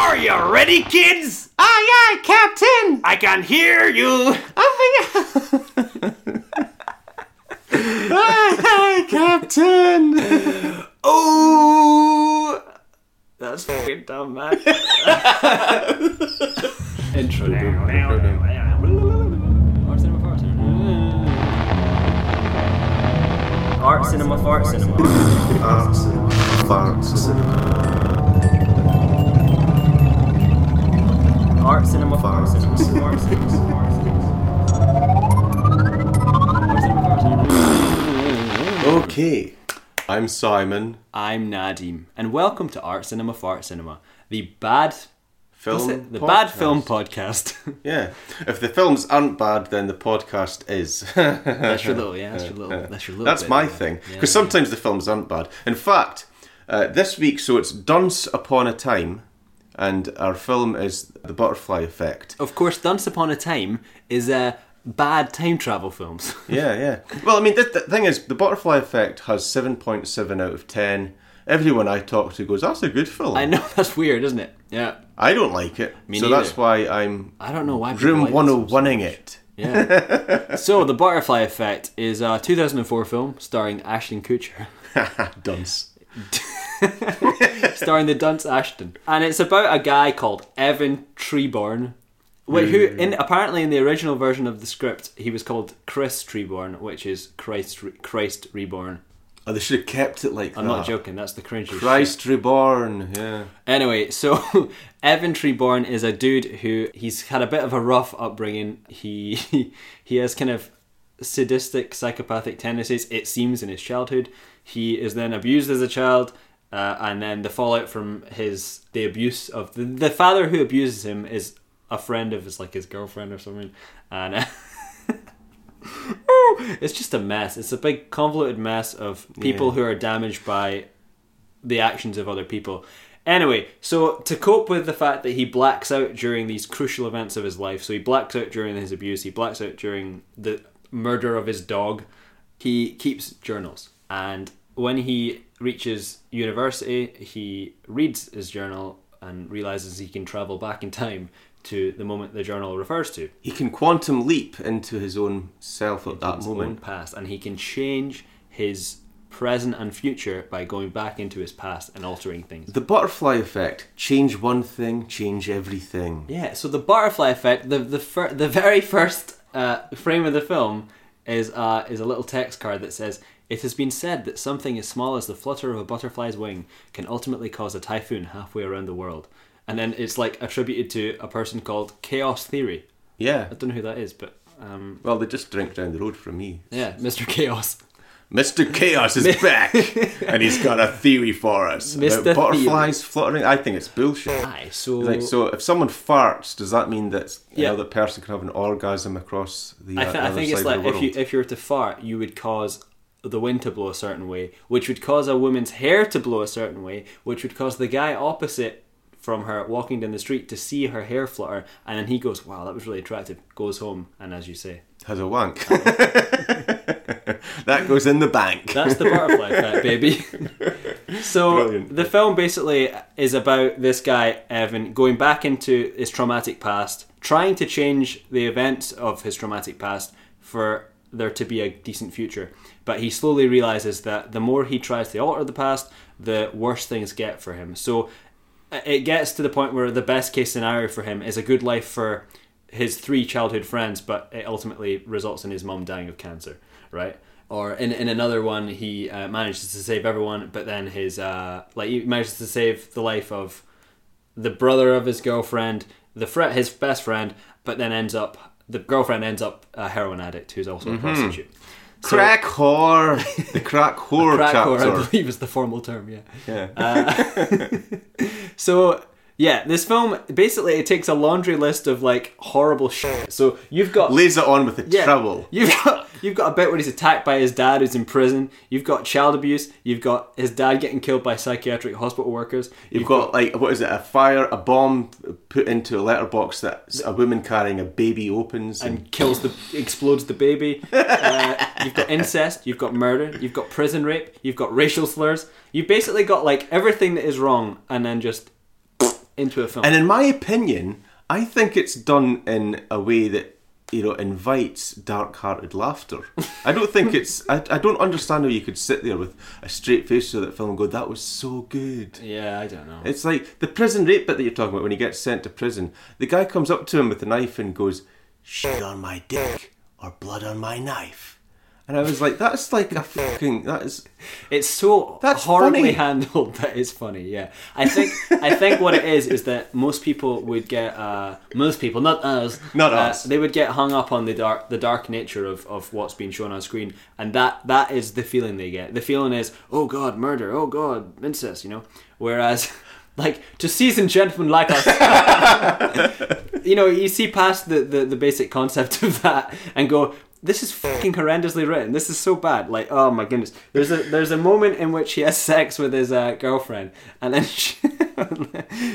Are you ready, kids? Aye, aye, Captain! I can hear you. Oh, I think. aye, aye, Captain! Oh, that's fucking dumb, man. Intro. Art cinema, fart cinema. Art cinema, fart cinema, Art cinema, fart Fart cinema. Art cinema, fart cinema. Art cinema, fart cinema. Okay, I'm Simon. I'm Nadim, and welcome to Art Cinema, Fart Cinema, the bad, Film. it? the bad podcast. film podcast. Yeah, if the films aren't bad, then the podcast is. that's your little, yeah, that's your little, that's your little. That's bit my there. thing. Yeah, Because sometimes the films aren't bad. In fact, uh, this week, so it's Dunce Upon a Time, and our film is The Butterfly Effect. Of course, Dance Upon a Time is uh, bad time travel films. Yeah, yeah. Well, I mean, the, the thing is, The Butterfly Effect has 7.7 out of 10. Everyone I talk to goes, that's a good film. I know that's weird, isn't it? Yeah, I don't like it. Me so neither. that's why I'm I don't know why. room like this film so 101ing much. it. Yeah. so, The Butterfly Effect is a 2004 film starring Ashton Kutcher. Dunce. starring the dunce Ashton, and it's about a guy called Evan Treborn, wh- who hmm. in apparently in the original version of the script he was called Chris Treborn, which is Christ Re- Christ Reborn. Oh, they should have kept it like I'm that. not joking. That's the cringy. shit. Christ Reborn, yeah. Anyway, so Evan Treborn is a dude who he's had a bit of a rough upbringing. He he has kind of sadistic, psychopathic tendencies. It seems in his childhood, he is then abused as a child, uh, and then the fallout from his the abuse of the, the father who abuses him is a friend of his like his girlfriend or something, and. Uh, it's just a mess. It's a big convoluted mess of people Yeah. who are damaged by the actions of other people. Anyway, so to cope with the fact that he blacks out during these crucial events of his life, so he blacks out during his abuse, he blacks out during the murder of his dog, he keeps journals. And when he reaches university, he reads his journal and realizes he can travel back in time to the moment the journal refers to He can quantum leap into his own self at that moment. past, and he can change his present and future by going back into his past and altering things. The butterfly effect. Change one thing, change everything. Yeah, so the butterfly effect, the the fir- the very first uh, frame of the film is uh, is a little text card that says, "It has been said that something as small as the flutter of a butterfly's wing can ultimately cause a typhoon halfway around the world." And then it's like attributed to a person called Chaos Theory. Yeah. I don't know who that is, but um, Well, they just drink down the road from me. yeah, Mr. Chaos. Mr. Chaos is back, and he's got a theory for us Mr. about butterflies fluttering. I think it's bullshit. Aye, so Like, so if someone farts, does that mean that Yeah. another person can have an orgasm across the, I, th- I other think side it's like if you if you were to fart, you would cause the wind to blow a certain way, which would cause a woman's hair to blow a certain way, which would cause the guy opposite from her walking down the street to see her hair flutter, and then he goes, "Wow, that was really attractive." Goes home, and as you say, has a wank. that goes in the bank. that's the butterfly effect, baby. so Brilliant. the film basically is about this guy Evan going back into his traumatic past, trying to change the events of his traumatic past for there to be a decent future. But he slowly realizes that the more he tries to alter the past, the worse things get for him. So uh, it gets to the point where the best case scenario for him is a good life for his three childhood friends, but it ultimately results in his mum dying of cancer, right? Or in, in another one, he uh, manages to save everyone, but then his uh, like he manages to save the life of the brother of his girlfriend, the fr- his best friend, but then ends up the girlfriend ends up a heroin addict who's also a prostitute. So- crack whore. the crack whore crack chapter. whore, I believe is the formal term. Yeah. yeah. Uh, so yeah, this film basically it takes a laundry list of like horrible shit. So you've got Lays it on with the yeah, trouble. You've got you've got a bit where he's attacked by his dad who's in prison. You've got child abuse. You've got his dad getting killed by psychiatric hospital workers. You've got like what is it? A fire, a bomb put into a letterbox that a woman carrying a baby opens, and, and kills the explodes the baby. Uh, you've got incest. You've got murder. You've got prison rape. You've got racial slurs. You've basically got like everything that is wrong, and then just into a film. And in my opinion, I think it's done in a way that you know invites dark-hearted laughter. I don't think it's. I, I don't understand how you could sit there with a straight face to that film and go, "That was so good." yeah, I don't know. It's like the prison rape bit that you're talking about when he gets sent to prison. The guy comes up to him with a knife and goes, "Shit on my dick or blood on my knife." And I was like, "That's like a fucking that is." It's so That's horribly funny. handled that it's funny. Yeah, I think I think what it is is that most people would get uh, most people, not us, Not uh, us. They would get hung up on the dark the dark nature of, of what's being shown on screen, and that that is the feeling they get. The feeling is, oh god, murder, oh god, incest, you know. Whereas. Like to seasoned gentlemen like us, you know, you see past the, the, the basic concept of that and go, this is fucking horrendously written. This is so bad. Like, oh my goodness. There's a there's a moment in which he has sex with his uh, girlfriend, and then she,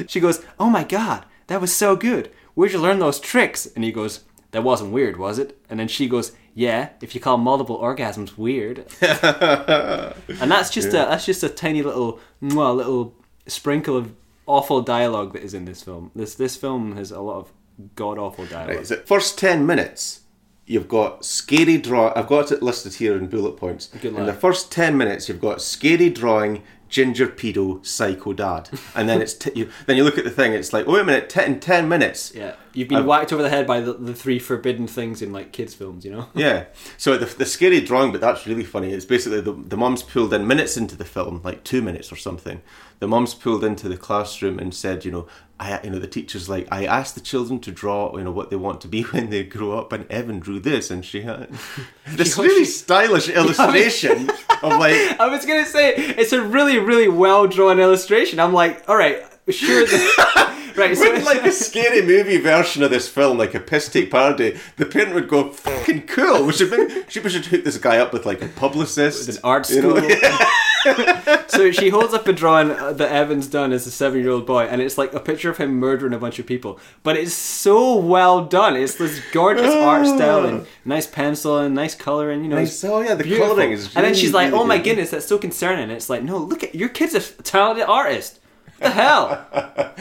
she goes, "Oh my god, that was so good. Where'd you learn those tricks?" And he goes, "That wasn't weird, was it?" And then she goes, "Yeah, if you call multiple orgasms weird." and that's just a that's just a tiny little mwah, little sprinkle of awful dialogue that is in this film. This this film has a lot of god awful dialogue. Is it first ten minutes? You've got scary draw. I've got it listed here in bullet points. Good in the first ten minutes, you've got scary drawing, ginger pedo, psycho dad, and then it's t- you, then you look at the thing. It's like, wait a minute, t- in ten minutes. Yeah, you've been whacked over the head by the, the three forbidden things in like kids' films, you know. Yeah. So the, the scary drawing, but that's really funny. It's basically the, the mum's pulled in minutes into the film, like two minutes or something. The mum's pulled into the classroom and said, you know, I, you know, the teacher's like, I asked the children to draw, you know, what they want to be when they grow up, and Evan drew this, and she had this She- really she- stylish illustration of like. I was gonna say it's a really, really well drawn illustration. I'm like, all right, sure. The, right, so With like a scary movie version of this film, like a piss take parody, the parent would go, "Fucking cool." We should maybe, we should hook this guy up with like a publicist, an art you school. know? So she holds up a drawing uh, that Evan's done as a seven-year-old boy, and it's like a picture of him murdering a bunch of people. But it's so well done. It's this gorgeous art style and nice pencil and nice color and you know. Nice. Oh, yeah, the beautiful. colouring is And then she's like, really "Oh my good." goodness, that's so concerning." It's like, no, look at your kid's a talented artist. What the hell?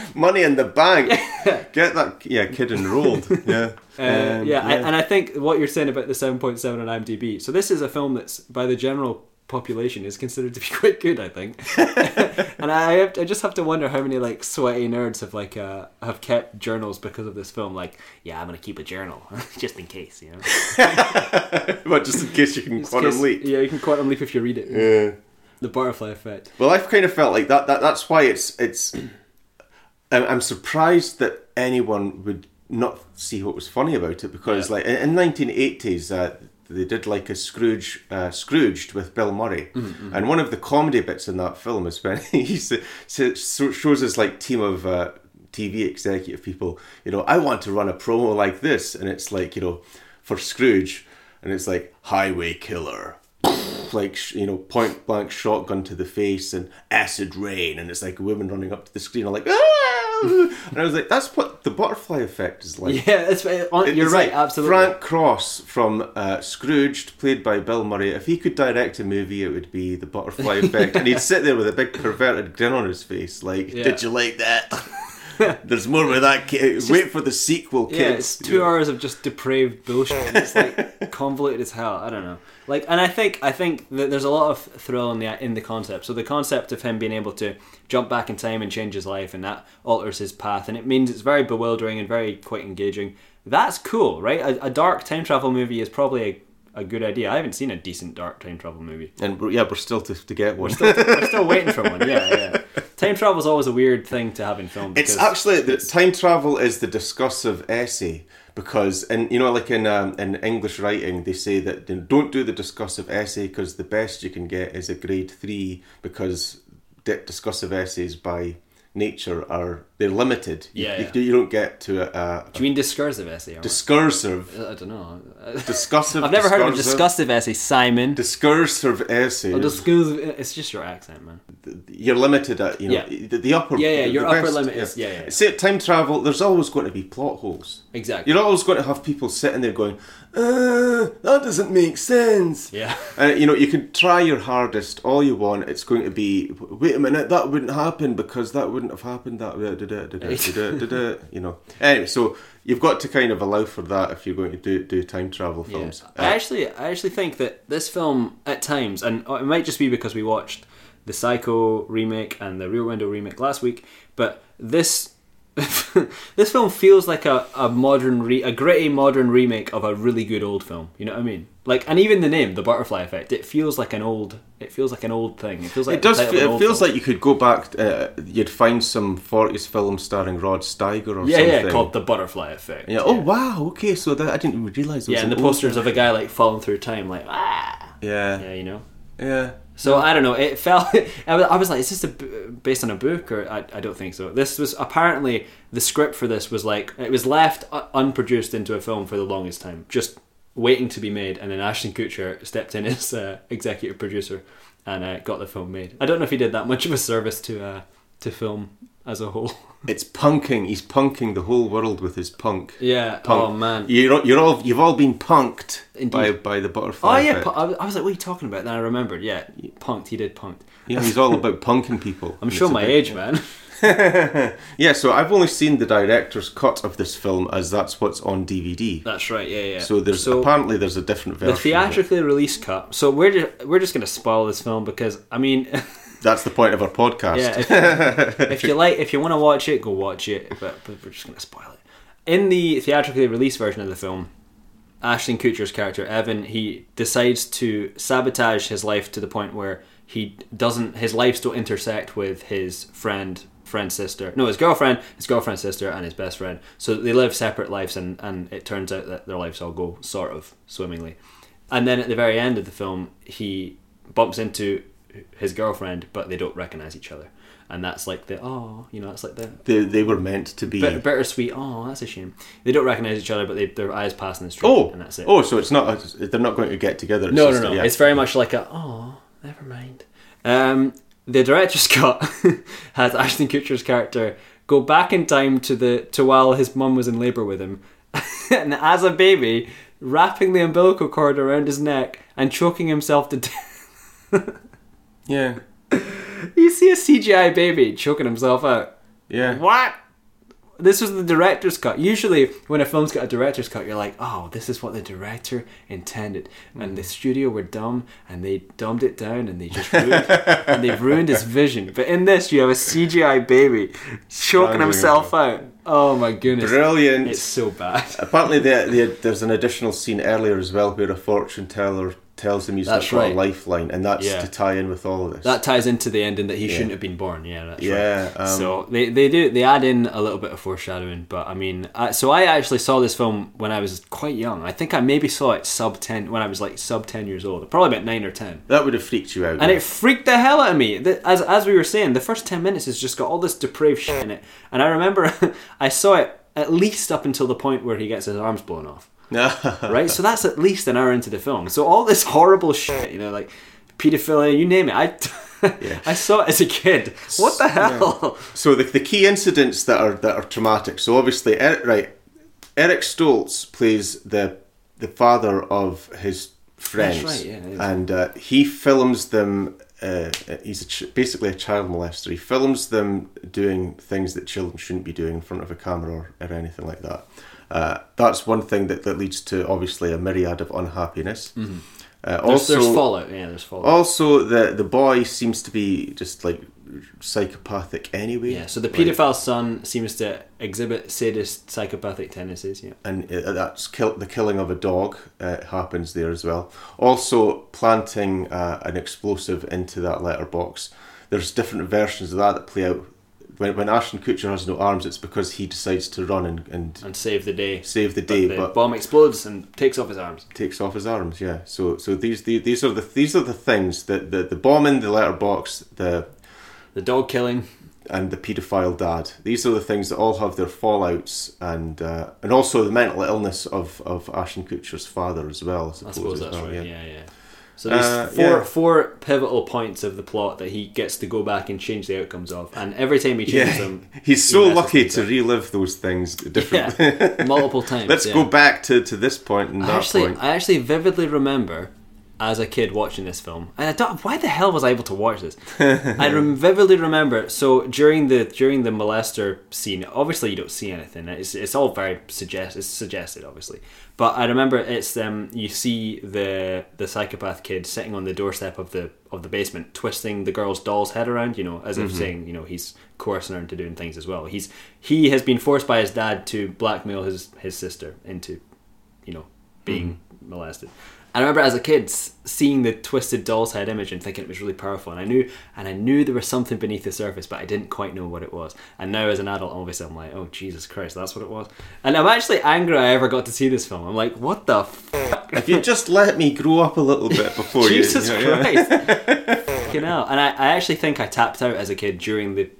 money in the bank. Get that yeah kid enrolled. Yeah. Uh, Um, yeah, I, and I think what you're saying about the 7.7 on IMDb. So this is a film that's by the general population is considered to be quite good. I think, and I have I just have to wonder how many like sweaty nerds have like uh, have kept journals because of this film. Like, yeah, I'm gonna keep a journal just in case, you know. but just in case you can Just quantum case- leap. Yeah, you can quantum leap if you read it. Yeah. The butterfly effect. Well, I've kind of felt like that. that that's why it's it's. I'm, surprised that anyone would not see what was funny about it because, Yeah. like, in, in 1980s, uh, they did like a Scrooge, uh, Scrooged with Bill Murray, Mm-hmm, and one of the comedy bits in that film is when he s- s- so- shows his like team of. Uh, TV executive people, you know, I want to run a promo like this, and it's like, you know, for Scrooge, and it's like Highway Killer, like you know point blank shotgun to the face and acid rain and it's like a woman running up to the screen I'm like ah! and I was like that's what the butterfly effect is like Yeah, it's, on, you're right. like absolutely. Frank Cross from uh, Scrooged, played by Bill Murray. If he could direct a movie, it would be The Butterfly Effect, and he'd sit there with a big perverted grin on his face, like, Yeah. "Did you like that? There's more with that kid. Wait for the sequel, kids." Yeah, it's two hours of just depraved bullshit. It's like convoluted as hell. I don't know. Like, and I think I think that there's a lot of thrill in the in the concept. So the concept of him being able to jump back in time and change his life, and that alters his path, and it means it's very bewildering and very quite engaging. That's cool, right? A, a dark time travel movie is probably a, a good idea. I haven't seen a decent dark time travel movie. And yeah, we're still to, to get one. We're still waiting for one. Yeah, yeah. Time travel is always a weird thing to have in film. It's actually the time travel is the discursive essay because, and you know, like in um, in English writing, they say that you know, don't do the discursive essay because the best you can get is a grade three because di- discursive essays by nature are they're limited. You, Yeah, you, yeah. you don't get to a, a Do you mean discursive essay? Discursive, I don't know. Discursive. I've never heard of a discursive- discussive essay, Simon. Discursive essay. Oh, discursive, it's just your accent, man. you're limited at you know Yeah. the, the upper Yeah, yeah, your upper best- limit is- yeah, yeah, yeah. Say time travel. There's always going to be plot holes. Exactly. You're always going to have people sitting there going, uh, that doesn't make sense. Yeah. And you know, you can try your hardest all you want. It's going to be, wait a minute, that wouldn't happen because that wouldn't wouldn't have happened that way. You know. Anyway, so you've got to kind of allow for that if you're going to do do time travel Yeah. films. I Uh, actually, I actually think that this film, at times, and it might just be because we watched the Psycho remake and the Rear Window remake last week, but this this film feels like a, a modern, re, a gritty modern remake of a really good old film. You know what I mean? Like, and even the name, the Butterfly Effect, it feels like an old. It feels like an old thing. It feels like it does. the title of an It feels film. like you could go back. Uh, you'd find some '40s film starring Rod Steiger or yeah, something. yeah, called the Butterfly Effect. Yeah. Oh wow. Okay. So that I didn't even realize. Yeah, and an the posters of a guy like falling through time, like ah, Yeah. yeah, you know. Yeah. So I don't know. It felt. I was, I was like, "Is this a, based on a book?" Or I, I don't think so. This was apparently the script for this was like it was left unproduced into a film for the longest time, just waiting to be made. And then Ashton Kutcher stepped in as uh, executive producer and uh, got the film made. I don't know if he did that much of a service to uh, to film as a whole. It's punking. He's punking the whole world with his punk. yeah. Punk. Oh man. You're you're all you've all been punked Indeed. by by the butterfly. Oh yeah. pu- I was, like, "What are you talking about?" Then I remembered. Yeah, punked. He did punked. Yeah, he's all about punking people. I'm sure my age, man. yeah, so I've only seen the director's cut of this film as that's what's on DVD. That's right. Yeah, yeah. So there's so apparently there's a different version. the theatrically released cut. So we're just, we're just going to spoil this film because I mean, That's the point of our podcast. yeah, if, if you like, if you want to watch it, go watch it. But, but we're just going to spoil it. In the theatrically released version of the film, Ashton Kutcher's character Evan he decides to sabotage his life to the point where he doesn't his lives don't intersect with his friend friend sister no his girlfriend his girlfriend's sister and his best friend so they live separate lives and and it turns out that their lives all go sort of swimmingly and then at the very end of the film he bumps into his girlfriend but they don't recognize each other and that's like the oh you know that's like the They, they were meant to be. bit, bittersweet oh that's a shame they don't recognize each other but they, their eyes pass in the street oh, and that's it oh, so it's not. They're not going to get together. It's no, just no, no. yeah. It's very much like a oh, never mind. Um, the director's cut has Ashton Kutcher's character go back in time to the to while his mum was in labour with him, and as a baby, wrapping the umbilical cord around his neck and choking himself to death. yeah, you see a CGI baby choking himself out. yeah. What? This was the director's cut. Usually, when a film's got a director's cut, you're like, "Oh, this is what the director intended," and mm. the studio were dumb and they dumbed it down and they just ruined, and they've ruined his vision. But in this, you have a CGI baby choking himself out. Oh my goodness, Brilliant. it's so bad. Apparently, the, the, there's an additional scene earlier as well where a fortune teller tells him he's That's got right. a lifeline, and that's Yeah. to tie in with all of this. That ties into the ending that he shouldn't have been born. Yeah, that's right. yeah, um, so they, they do they add in a little bit of foreshadowing, but I mean, I, so I actually saw this film when I was quite young. I think I maybe saw it sub ten when I was like sub ten years old, probably about nine or ten, that would have freaked you out. and it freaked the hell out of me. The- As as we were saying, the first ten minutes has just got all this depraved shit in it, and I remember I saw it at least up until the point where he gets his arms blown off right? So that's at least an hour into the film. So all this horrible shit, you know, like pedophilia, you name it. I, I saw it as a kid. What the hell? So the, the key incidents that are that are traumatic. So obviously, Eric, right, Eric Stoltz plays the the father of his friends, That's right, yeah, and uh, he films them. Uh, he's a ch- basically a child molester. He films them doing things that children shouldn't be doing in front of a camera or, or anything like that. Uh, that's one thing that, that leads to obviously a myriad of unhappiness. Uh, Mm-hmm. There's, also, there's fallout. Yeah, there's fallout. also the the boy seems to be just like psychopathic anyway. yeah, so the Like- paedophile son seems to exhibit sadist, psychopathic tendencies. Yeah. and uh, that's kill, the killing of a dog uh, happens there as well. Also, planting uh, an explosive into that letterbox. There's different versions of that that play out. When, when Ashton Kutcher has no arms, it's because he decides to run and, and And save the day. save the But day, the but, bomb explodes and takes off his arms. takes off his arms. Yeah. So so these the, these are the these are the things that the, the bomb in the letterbox, the The dog killing. and the paedophile dad. These are the things that all have their fallouts, and uh, and also the mental illness of, of Ashton Kutcher's father as well. I suppose, I suppose that's well, right. Yeah, yeah. So there's Uh, four yeah. four pivotal points of the plot that he gets to go back and change the outcomes of, and every time he changes Yeah, them, he's so messes lucky to relive those things differently. yeah, multiple times. Let's yeah. go back to, to this point and I that actually, point. I actually vividly remember as a kid watching this film, and I don't. Why the hell was I able to watch this? I rem- vividly remember. So during the during the molester scene, obviously you don't see anything. It's, it's all very suggest. It's suggested, obviously. But I remember it's um you see the the psychopath kid sitting on the doorstep of the of the basement, twisting the girl's doll's head around, you know, as if saying, you know, he's coercing her into doing things as well. He's he has been forced by his dad to blackmail his his sister into, you know, being molested. I remember as a kid seeing the twisted doll's head image and thinking it was really powerful. And I knew, and I knew there was something beneath the surface, but I didn't quite know what it was. And now as an adult, obviously, I'm like, oh Jesus Christ, that's what it was. And I'm actually angry I ever got to see this film. I'm like, what the fuck? If you just let me grow up a little bit before Jesus you, you know, yeah. Christ! Fucking hell. And I, I actually think I tapped out as a kid during the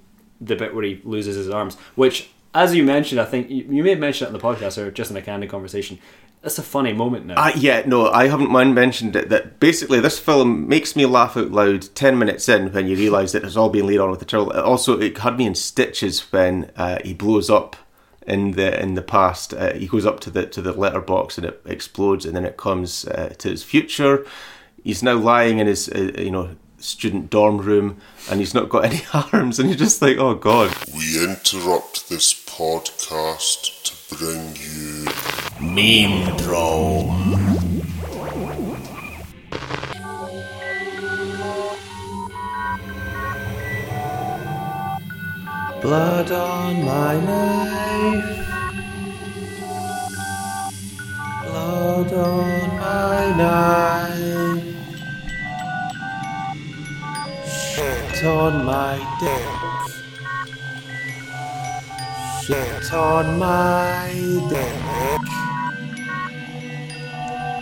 the bit where he loses his arms, which, as you mentioned, I think you, you may have mentioned it in the podcast or just in a candid conversation. That's a funny moment now. Uh, yeah, no, I haven't mentioned it. That basically this film makes me laugh out loud ten minutes in when you realise that it's all been laid on with the child. Also, it had me in stitches when uh, he blows up in the in the past. Uh, he goes up to the to the letterbox and it explodes, and then it comes uh, to his future. He's now lying in his uh, you know student dorm room, and he's not got any arms, and you're just like, oh god. We interrupt this podcast to Meme Pro. Blood on my knife. Blood on my knife. Shit on my dick. Shit on my dick.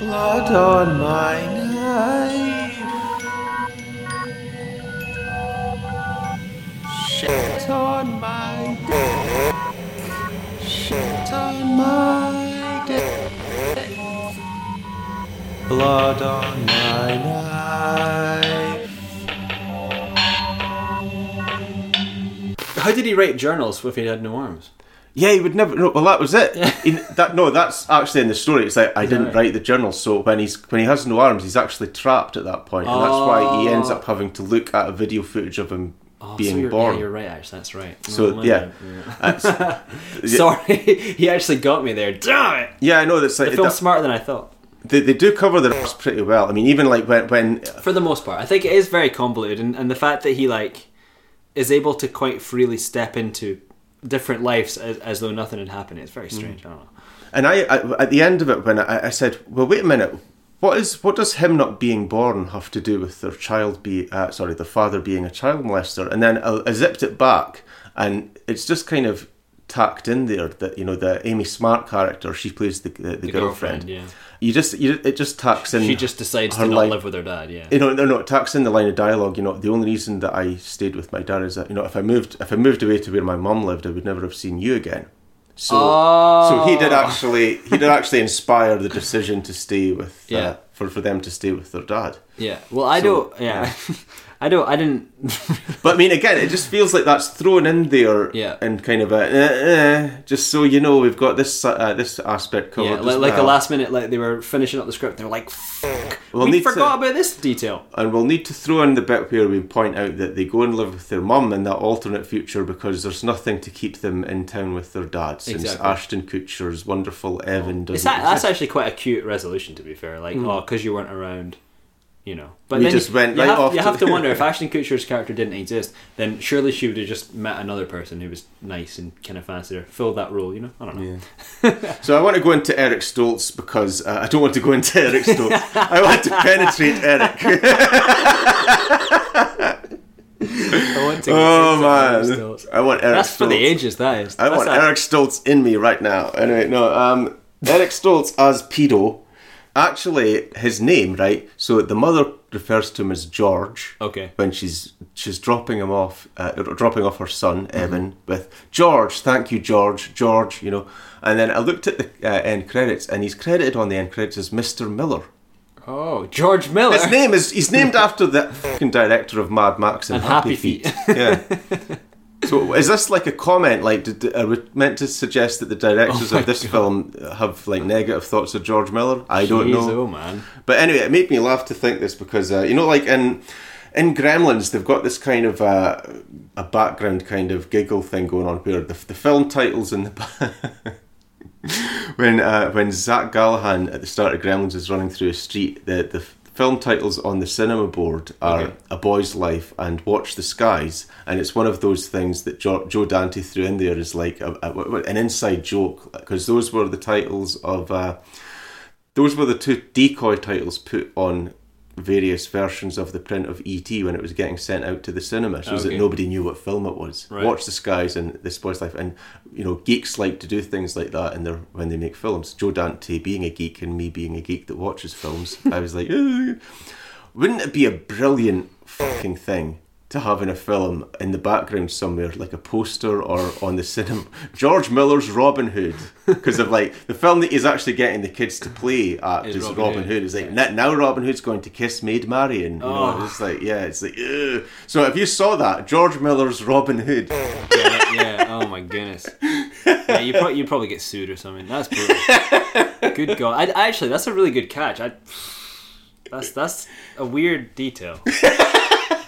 Blood on my knife. Shit on my dick. Shit on my dick. Blood on my knife. How did he write journals if he had no arms? Yeah, he would never. No, well, that was it. He- that no, that's actually in the story. It's like I didn't right? write the journal, so when he's when he has no arms, he's actually trapped at that point, and that's why he ends Oh. up having to look at a video footage of him Oh, being so you're, born. Yeah, you're right. Actually, that's right. So, Oh, yeah. yeah. Uh, Sorry, he actually got me there. Damn it! yeah, I know that's like The film's that- smarter than I thought. they, they do cover the rest pretty well. I mean, even like when when For the most part, I think it is very convoluted, and, and the fact that he like is able to quite freely step into different lives as, as though nothing had happened. It's Mm. very strange. I don't know. And I, I at the end of it, when I, I said, "Well, wait a minute, what is what does him not being born have to do with their child be uh, sorry, the father being a child molester?" And then I, I zipped it back, and it's just kind of tacked in there that you know the Amy Smart character, she plays the the, the, girlfriend. yeah. You just you, it just tucks in. She just decides to not line- live with her dad. Yeah. You know, no, no, it tacks in the line of dialogue. You know, the only reason that I stayed with my dad is that you know, if I moved, if I moved away to where my mum lived, I would never have seen you again. So, so he Oh. did actually, he did actually inspire the decision to stay with, Yeah. uh, for for them to stay with their dad. yeah. Well, I So, don't. Yeah. I don't. I didn't. But I mean, again, it just feels like that's thrown in there, Yeah. and kind of a, eh, eh, just so you know, we've got this uh, this aspect covered. yeah. Like, like a last minute, like they were finishing up the script. They were like, "Fuck, We'll we need forgot to- about this detail." And we'll need to throw in the bit where we point out that they go and live with their mum in that alternate future because there's nothing to keep them in town with their dad since Exactly. Ashton Kutcher's wonderful Evan doesn't that, that's actually quite a cute resolution, to be fair. Like, oh, because you weren't around, you know. But We then just you, went you right have, off You to- have to wonder if Ashton Kutcher's character didn't exist, then surely she would have just met another person who was nice and kind of fancied her, filled that role. You know, I don't know. So I want to go into Eric Stoltz because uh, I don't want to go into Eric Stoltz. I want to penetrate Eric. I want to oh man, Stoltz. I want Eric. That's for the Stoltz. ages. That is. I That's want Eric Stoltz in me right now. Anyway, no, um, Eric Stoltz as pedo. Actually, his name, right? So the mother refers to him as George. Okay. When she's she's dropping him off, uh, dropping off her son Mm-hmm. Evan with George. Thank you, George. George, you know. And then I looked at the uh, end credits, and he's credited on the end credits as Mr. Miller. Oh, George Miller. His name is he's named after the fucking director of Mad Max and, And Happy yeah. So is this like a comment? Like, did, are we meant to suggest that the directors Oh of this God. film have like negative thoughts of George Miller? I don't Jeez, know. oh man. But anyway, it made me laugh to think this because uh, you know, like in in Gremlins, they've got this kind of uh, a background kind of giggle thing going on where the, the film titles in the when uh, when Zach Galligan at the start of Gremlins is running through a street, the the film titles on the cinema board are Okay. A Boy's Life and Watch the Skies, and it's one of those things that jo- Joe Dante threw in there as like a, a, an inside joke because those were the titles of. Uh, those were the two decoy titles put on various versions of the print of ET when it was getting sent out to the cinema, so ah, Okay. that nobody knew what film it was. Right. Watch the Skies and the Boy's Life, and you know, geeks like to do things like that in their when they make films. Joe Dante being a geek and me being a geek that watches films, I was like, wouldn't it be a brilliant fucking thing? To having a film in the background somewhere, like a poster or on the cinema, George Miller's Robin Hood, because of like the film that he's actually getting the kids to play at Is Robin Robin, Hood. It's like now Robin Hood's going to kiss Maid Marian. You know, Oh. it's like yeah, it's like ugh. so. If you saw that George Miller's Robin Hood, Yeah, yeah. Oh my goodness. Yeah, you probably you probably get sued or something. That's brutal. Good God. I, actually, that's a really good catch. I, that's that's a weird detail.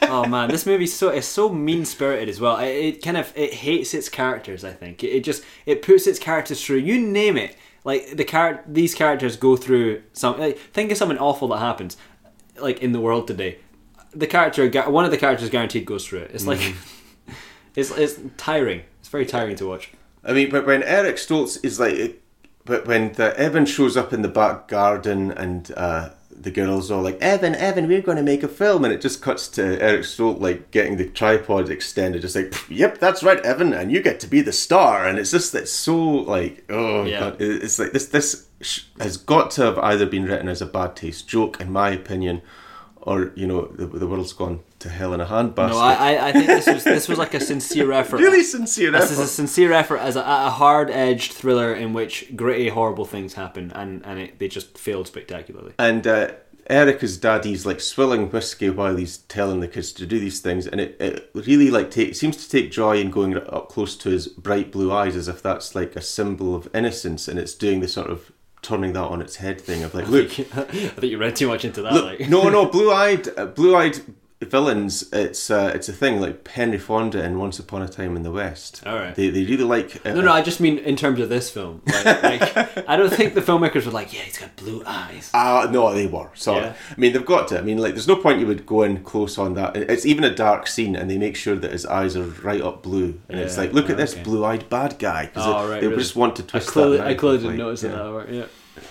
Oh man, this movie so it's so mean spirited as well. It, it kind of it hates its characters. I think it, it just it puts its characters through. You name it. Like the char- these characters go through some. Like, think of something awful that happens, like in the world today. The character, one of the characters, guaranteed goes through it. It's like, it's it's tiring. It's very tiring to watch. I mean, but when Eric Stoltz is like, but when the Evan shows up in the back garden and uh, the girls are like, Evan, Evan, we're going to make a film, and it just cuts to Eric Stoltz like getting the tripod extended, just like, yep, that's right, Evan, and you get to be the star, and it's just it's so like, oh Yeah. god, it's like this this has got to have either been written as a bad taste joke, in my opinion, or you know, the, the world's gone to hell in a handbasket. No, I, I- think this was this was like a sincere effort. really sincere This effort. is a sincere effort as a, a hard-edged thriller in which gritty, horrible things happen, and and it, they just failed spectacularly. And uh, Erica's daddy's like swilling whiskey while he's telling the kids to do these things, and it, it really like take, seems to take joy in going up close to his bright blue eyes, as if that's like a symbol of innocence, and it's doing the sort of turning that on its head thing of like, look, I think you read too much into that. look, like. no, no, blue-eyed, uh, blue-eyed villains. It's uh, it's a thing like Henry Fonda in Once Upon a Time in the West. All right. they they really like. Uh, No, no, I just mean in terms of this film. Like, like, I don't think the filmmakers were like, yeah, he's got blue eyes. Ah, no, they were. Sorry. Yeah. I mean, they've got to. I mean, like, there's no point you would go in close on that. It's even a dark scene, and they make sure that his eyes are right up blue. And it's like, look at this okay. blue-eyed bad guy. 'cause Oh, they, right, they really. just want to I twist clearly, that. I clearly didn't like, notice yeah. that. Hour. Yeah.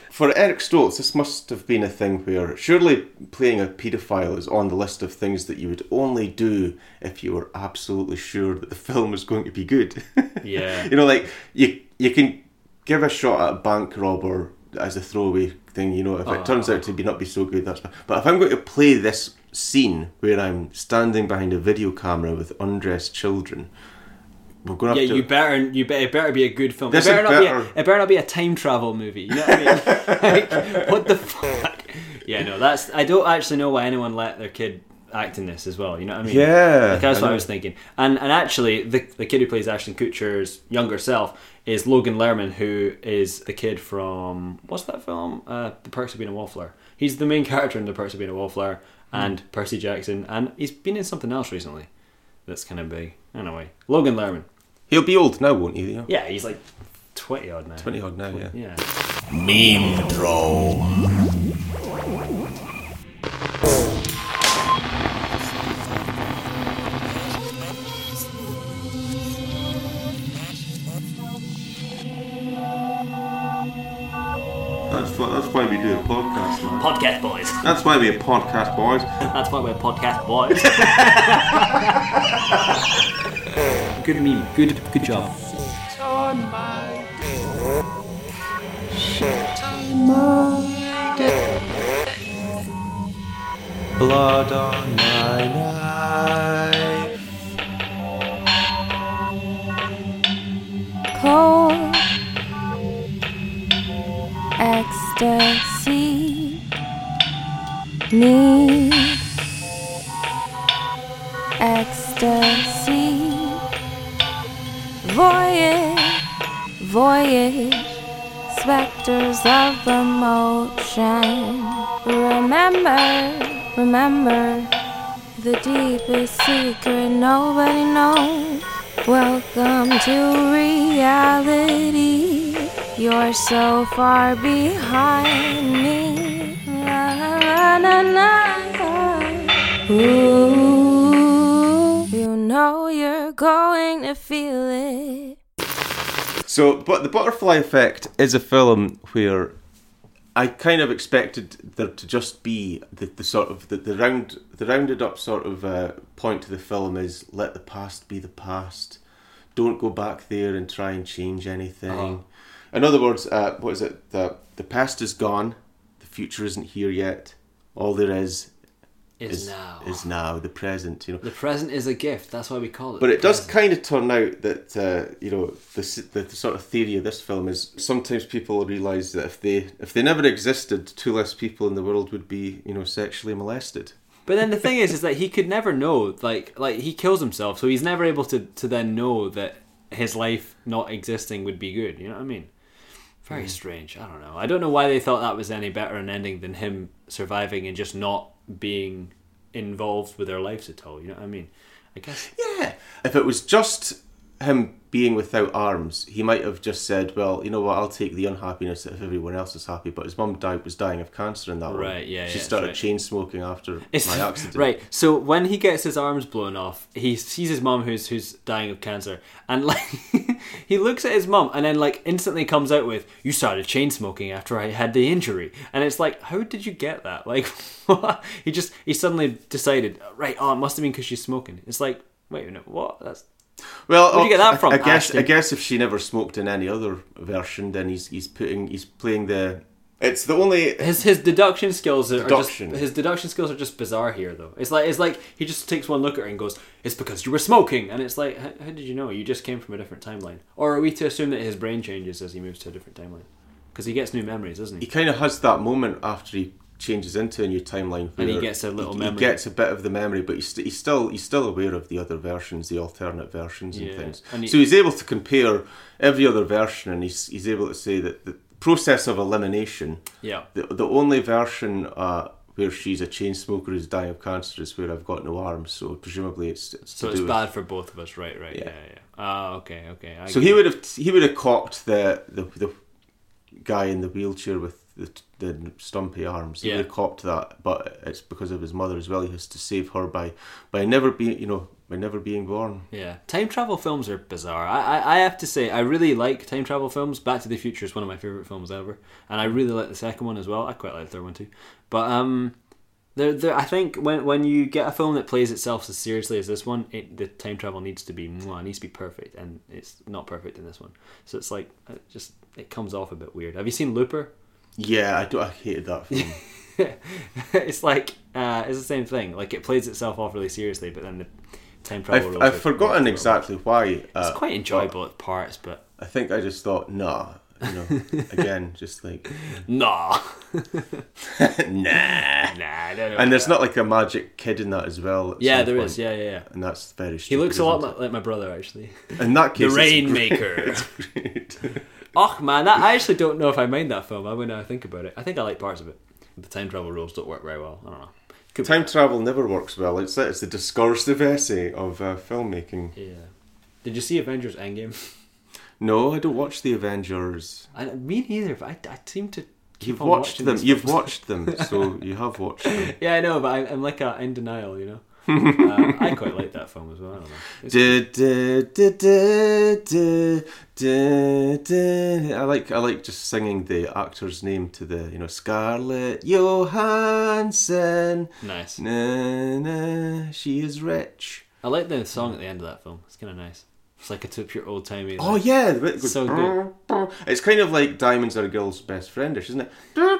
For Eric Stoltz, this must have been a thing where surely playing a paedophile is on the list of things that you would only do if you were absolutely sure that the film is going to be good. Yeah. you know, like you you can give a shot at a bank robber as a throwaway thing. You know, if it turns out to be not be so good, that's fine. But if I'm going to play this scene where I'm standing behind a video camera with undressed children, we're going to Yeah, to. you better you better, it better be a good film. This it better not be a, it better not be a time travel movie. You know what I mean? like, what the fuck? Yeah, no, that's I don't actually know why anyone let their kid act in this as well. You know what I mean? Yeah, like, that's I what I was thinking. And and actually, the the kid who plays Ashton Kutcher's younger self is Logan Lerman, who is the kid from what's that film? Uh, the Perks of Being a Wallflower. He's the main character in The Perks of Being a Wallflower, Hmm. and Percy Jackson, and he's been in something else recently. That's kind of big. Anyway, Logan Lerman. He'll be old now, won't he? Yeah. Yeah, he's like twenty odd now. 20 odd now, yeah. Yeah. Meme Drone. That's why, we do a podcast, man. Podcast boys. That's why we're podcast boys. That's why we're podcast boys. good meme. Good good job. Blood on my knife. cold ecstasy need ecstasy voyage, specters of emotion. Remember, remember the deepest secret nobody knows. Welcome to reality. You're so far behind me. La, la, la, la, la. Ooh, you know you're going to feel it. So, but the Butterfly Effect is a film where I kind of expected there to just be the, the sort of the, the round the rounded up sort of uh, point to the film is let the past be the past. Don't go back there and try and change anything. In other words, uh, what is it? The the past is gone. The future isn't here yet. All there is Is is now. is now the present. You know, The present is a gift. That's why we call it. but it does kind of turn out that uh, you know the, the the sort of theory of this film is sometimes people realise that if they if they never existed, two less people in the world would be you know sexually molested. But then the thing is, is that he could never know. Like, like he kills himself, so he's never able to to then know that his life not existing would be good. You know what I mean? Very strange. I don't know. I don't know why they thought that was any better an ending than him surviving and just not being involved with their lives at all. You know what I mean? I guess. Yeah. If it was just him being without arms, he might have just said, "Well, you know what? I'll take the unhappiness if everyone else is happy." But his mum died was dying of cancer in that one. Right, yeah, She yeah, started right. chain smoking after It's, my accident. Right. So when he gets his arms blown off, he sees his mom who's who's dying of cancer, and like he looks at his mom, and then like instantly comes out with, "You started chain smoking after I had the injury," and it's like, how did you get that? Like, he just he suddenly decided, right? Oh, it must have been because she's smoking. It's like, wait a minute, what? That's Well, Where'd you get that I- from, I, guess Ashton? I guess if she never smoked in any other version, then he's he's putting he's playing the. It's the only his his deduction skills are Deduction. just his deduction skills are just bizarre here though. It's like it's like he just takes one look at her and goes, "It's because you were smoking," and it's like, how, how did you know? You just came from a different timeline. Or are we to assume that his brain changes as he moves to a different timeline? Because he gets new memories, doesn't he he? kind of has that moment after he changes into a new timeline And he gets a little he, memory. He gets a bit of the memory, but he's, st- he's still he's still aware of the other versions, the alternate versions and Yeah, things. and he- so he's able to compare every other version, and he's he's able to say that the process of elimination, Yeah. the the only version uh, where she's a chain smoker who's dying of cancer is where I've got no arms. So presumably it's, it's So it's do with- bad for both of us, right? Right. Yeah. Yeah. Yeah. Ah, okay. Okay. I So he would have he would have cocked the the, the guy in the wheelchair with the, the stumpy arms. He Yeah. cocked that, but it's because of his mother as well. He has to save her by by never being you know by never being born. Yeah, time travel films are bizarre. I, I, I have to say, I really like time travel films. Back to the Future is one of my favorite films ever, and I really like the second one as well. I quite like the third one too. But um, there, there, I think when when you get a film that plays itself as seriously as this one, it, the time travel needs to be mwah, it needs to be perfect, and it's not perfect in this one. So it's like it just it comes off a bit weird. Have you seen Looper? Yeah, I do. I hated that film. it's like uh, it's the same thing. Like it plays itself off really seriously, but then the time travel. I've, I've forgotten exactly why. Uh, It's quite enjoyable at parts, but I think I just thought, nah. You know, again, just like nah. nah. Nah, I don't know. And there's not like a magic kid in that as well. Yeah, there point. is. Yeah, yeah, yeah. And that's very. Strange. He looks a lot like, like my brother, actually. In that The case, it's Rainmaker. Oh man, that, I actually don't know if I mind that film. I mean, I think about it, I think I like parts of it. The time travel rules don't work very well. I don't know. Could Time that. travel never works well. It's it's the discursive essay of uh, filmmaking. Yeah. Did you see Avengers Endgame? No, I don't watch the Avengers. I, me neither. But I, I seem to. You've watched them. You've watched them, so you have watched them. Yeah, I know, but I, I'm like a, in denial. You know. Uh, I quite like that film as well. I. It's-. I like I like just singing the actor's name to the you know Scarlett Johansson. nice. Na, na, she is rich. I like the song at the end of that film. It's kind of nice. It's like a t- pure old timey. Oh yeah, goes, So good. It's kind of like diamonds are a girl's best friendish, isn't? It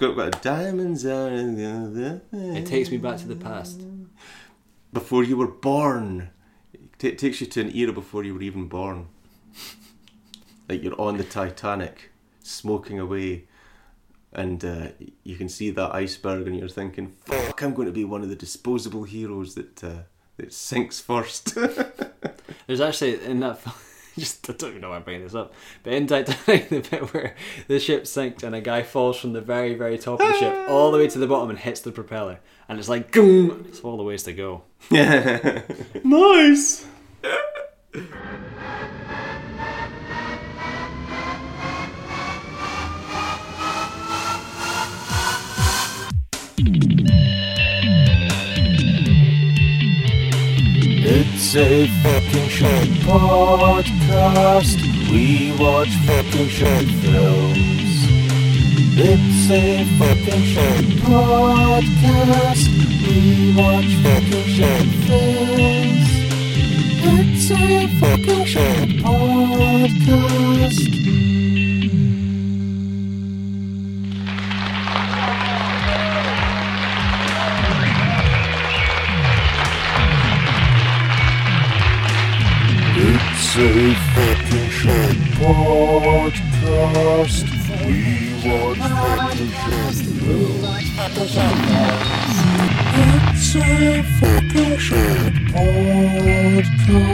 got, diamonds are It takes me back to the past. before you were born. It takes you to an era before you were even born. Like you're on the Titanic, smoking away and uh, you can see that iceberg, and you're thinking, "Fuck, I'm going to be one of the disposable heroes that uh, that sinks first. There's actually in that film, just I don't even know why I'm bringing this up, but in Titanic, the bit where the ship sinks and a guy falls from the very very top of the ship ah! all the way to the bottom and hits the propeller, and it's like, boom, it's all the ways to go. nice. It's a fucking short podcast. We watch fucking short films. It's a fucking short podcast. We watch fucking short films. It's a fucking short podcast. A fucking short podcast. We watch fucking. It's a fucking short podcast.